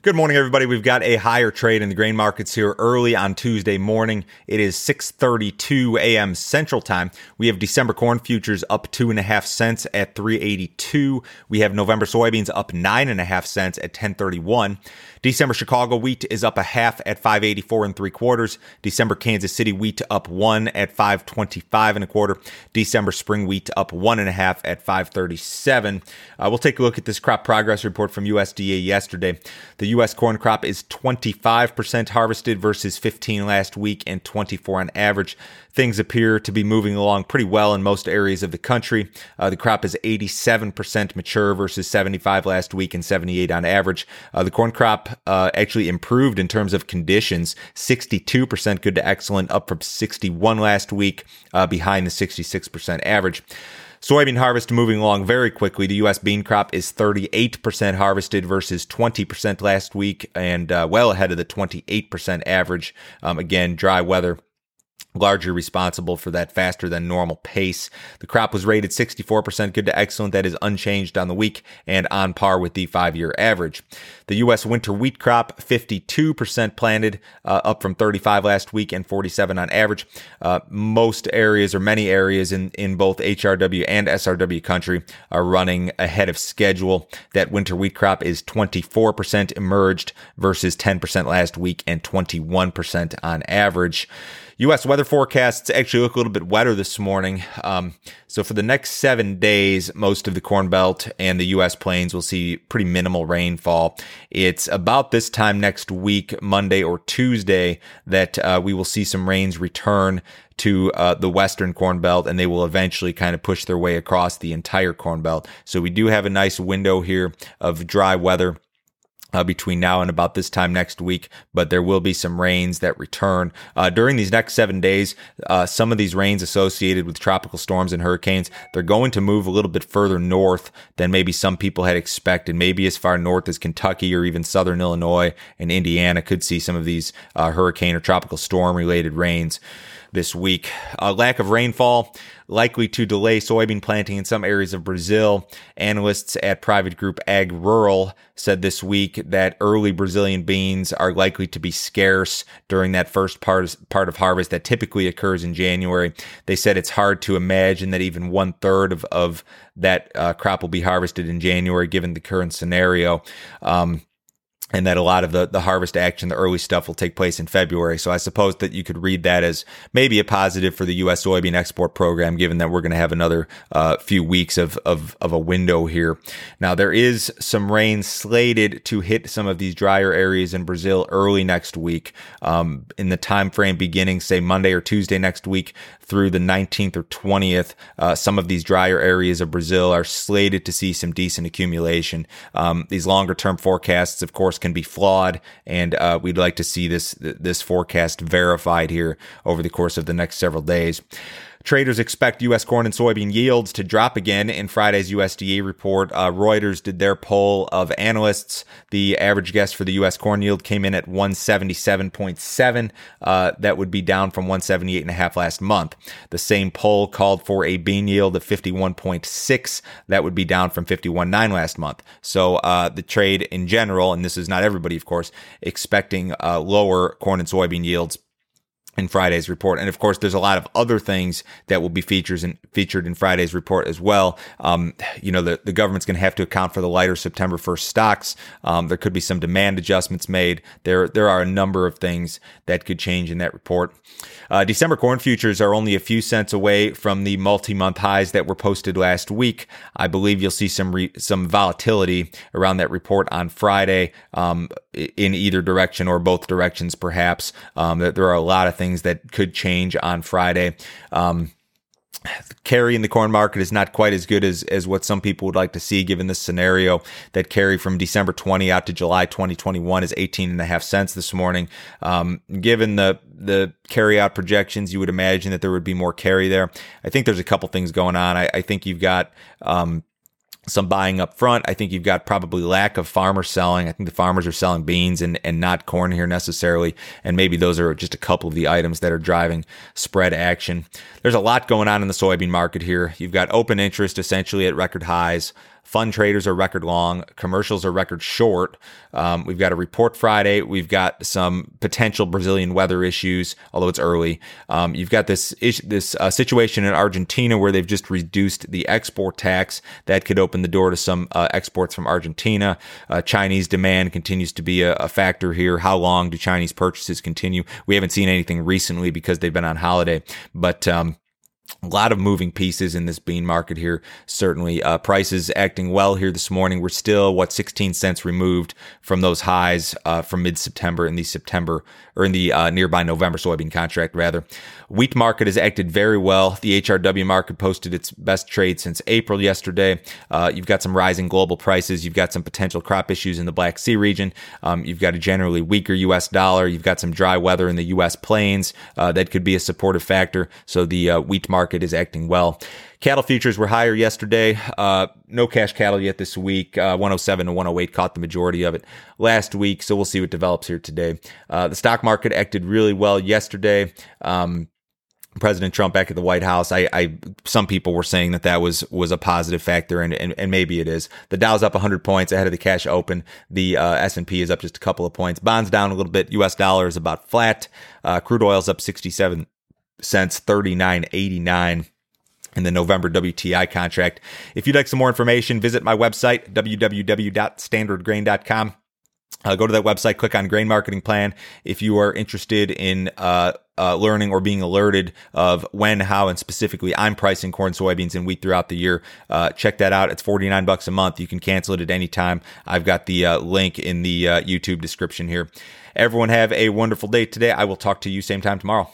Good morning, everybody. We've got a higher trade in the grain markets here early on Tuesday morning. It is 6:32 a.m. Central Time. We have December corn futures up two and a half cents at 382. We have November soybeans up nine and a half cents at 1031. December Chicago wheat is up a half at 584 and three quarters. December Kansas City wheat up one at 525 and a quarter. December spring wheat up one and a half at 537. Uh, we'll take a look at this crop progress report from USDA yesterday. The U.S. corn crop is 25% harvested versus 15 last week and 24 on average. Things appear to be moving along pretty well in most areas of the country. Uh, the crop is 87% mature versus 75 last week and 78 on average. Uh, the corn crop uh, actually improved in terms of conditions, 62% good to excellent, up from 61 last week, uh, behind the 66% average. Soybean harvest moving along very quickly. The U.S. bean crop is 38% harvested versus 20% last week and uh, well ahead of the 28% average. Um, again, dry weather largely responsible for that faster than normal pace. The crop was rated 64% good to excellent. That is unchanged on the week and on par with the five year average. The U.S. winter wheat crop, 52% planted, uh, up from 35 last week and 47 on average. Uh, most areas or many areas in, in both HRW and SRW country are running ahead of schedule. That winter wheat crop is 24% emerged versus 10% last week and 21% on average. U.S. weather forecasts actually look a little bit wetter this morning. Um, so for the next seven days, most of the Corn Belt and the U.S. plains will see pretty minimal rainfall. It's about this time next week, Monday or Tuesday, that uh, we will see some rains return to uh, the western corn belt and they will eventually kind of push their way across the entire corn belt so we do have a nice window here of dry weather uh, between now and about this time next week, but there will be some rains that return uh, during these next seven days. Uh, some of these rains associated with tropical storms and hurricanes, they're going to move a little bit further north than maybe some people had expected. Maybe as far north as Kentucky or even southern Illinois and Indiana could see some of these uh, hurricane or tropical storm related rains this week. A lack of rainfall likely to delay soybean planting in some areas of Brazil. Analysts at private group Ag Rural said this week that early Brazilian beans are likely to be scarce during that first part, part of harvest that typically occurs in January. They said it's hard to imagine that even one third of, of that uh, crop will be harvested in January given the current scenario. Um, and that a lot of the, the harvest action, the early stuff will take place in February. So I suppose that you could read that as maybe a positive for the U.S. soybean export program, given that we're going to have another uh, few weeks of, of, of a window here. Now, there is some rain slated to hit some of these drier areas in Brazil early next week. Um, in the time frame beginning, say Monday or Tuesday next week through the 19th or 20th, uh, some of these drier areas of Brazil are slated to see some decent accumulation. Um, these longer term forecasts, of course, can be flawed, and uh, we'd like to see this this forecast verified here over the course of the next several days. Traders expect U.S. corn and soybean yields to drop again in Friday's USDA report. Uh, Reuters did their poll of analysts. The average guess for the U.S. corn yield came in at 177.7. Uh, that would be down from 178.5 last month. The same poll called for a bean yield of 51.6. That would be down from 51.9 last month. So uh, the trade in general, and this is not everybody, of course, expecting uh, lower corn and soybean yields in Friday's report. And of course, there's a lot of other things that will be features in, featured in Friday's report as well. Um, you know, the, the government's going to have to account for the lighter September 1st stocks. Um, there could be some demand adjustments made. There, there are a number of things that could change in that report. Uh, December corn futures are only a few cents away from the multi-month highs that were posted last week. I believe you'll see some re- some volatility around that report on Friday um, in either direction or both directions, perhaps. Um, there are a lot of things that could change on Friday. Um, carry in the corn market is not quite as good as, as what some people would like to see given this scenario that carry from December 20 out to July 2021 is 18 and a half cents this morning. Um, given the, the carry out projections, you would imagine that there would be more carry there. I think there's a couple things going on. I, I think you've got, um, some buying up front. I think you've got probably lack of farmer selling. I think the farmers are selling beans and, and not corn here necessarily. And maybe those are just a couple of the items that are driving spread action. There's a lot going on in the soybean market here. You've got open interest essentially at record highs Fund traders are record long. Commercials are record short. Um, we've got a report Friday. We've got some potential Brazilian weather issues, although it's early. Um, you've got this this uh, situation in Argentina where they've just reduced the export tax that could open the door to some uh, exports from Argentina. Uh, Chinese demand continues to be a, a, factor here. How long do Chinese purchases continue? We haven't seen anything recently because they've been on holiday, but um, a lot of moving pieces in this bean market here. Certainly, uh, prices acting well here this morning. We're still what 16 cents removed from those highs uh, from mid September in the September or in the uh, nearby November soybean contract rather. Wheat market has acted very well. The HRW market posted its best trade since April yesterday. Uh, you've got some rising global prices. You've got some potential crop issues in the Black Sea region. Um, you've got a generally weaker U.S. dollar. You've got some dry weather in the U.S. plains uh, that could be a supportive factor. So the uh, wheat market market is acting well. Cattle futures were higher yesterday. Uh, no cash cattle yet this week. Uh, 107 to 108 caught the majority of it last week. So we'll see what develops here today. Uh, the stock market acted really well yesterday. Um, President Trump back at the White House. I, I, some people were saying that that was was a positive factor, and and, and maybe it is. The Dow's up 100 points ahead of the cash open. The uh, S and P is up just a couple of points. Bonds down a little bit. U.S. dollar is about flat. Uh, crude oil's up 67 cents 39.89 in the November WTI contract. If you'd like some more information, visit my website www.standardgrain.com. Uh, go to that website, click on grain marketing plan. If you are interested in uh, uh, learning or being alerted of when, how, and specifically I'm pricing corn, soybeans, and wheat throughout the year, uh, check that out. It's 49 bucks a month. You can cancel it at any time. I've got the uh, link in the uh, YouTube description here. Everyone have a wonderful day today. I will talk to you same time tomorrow.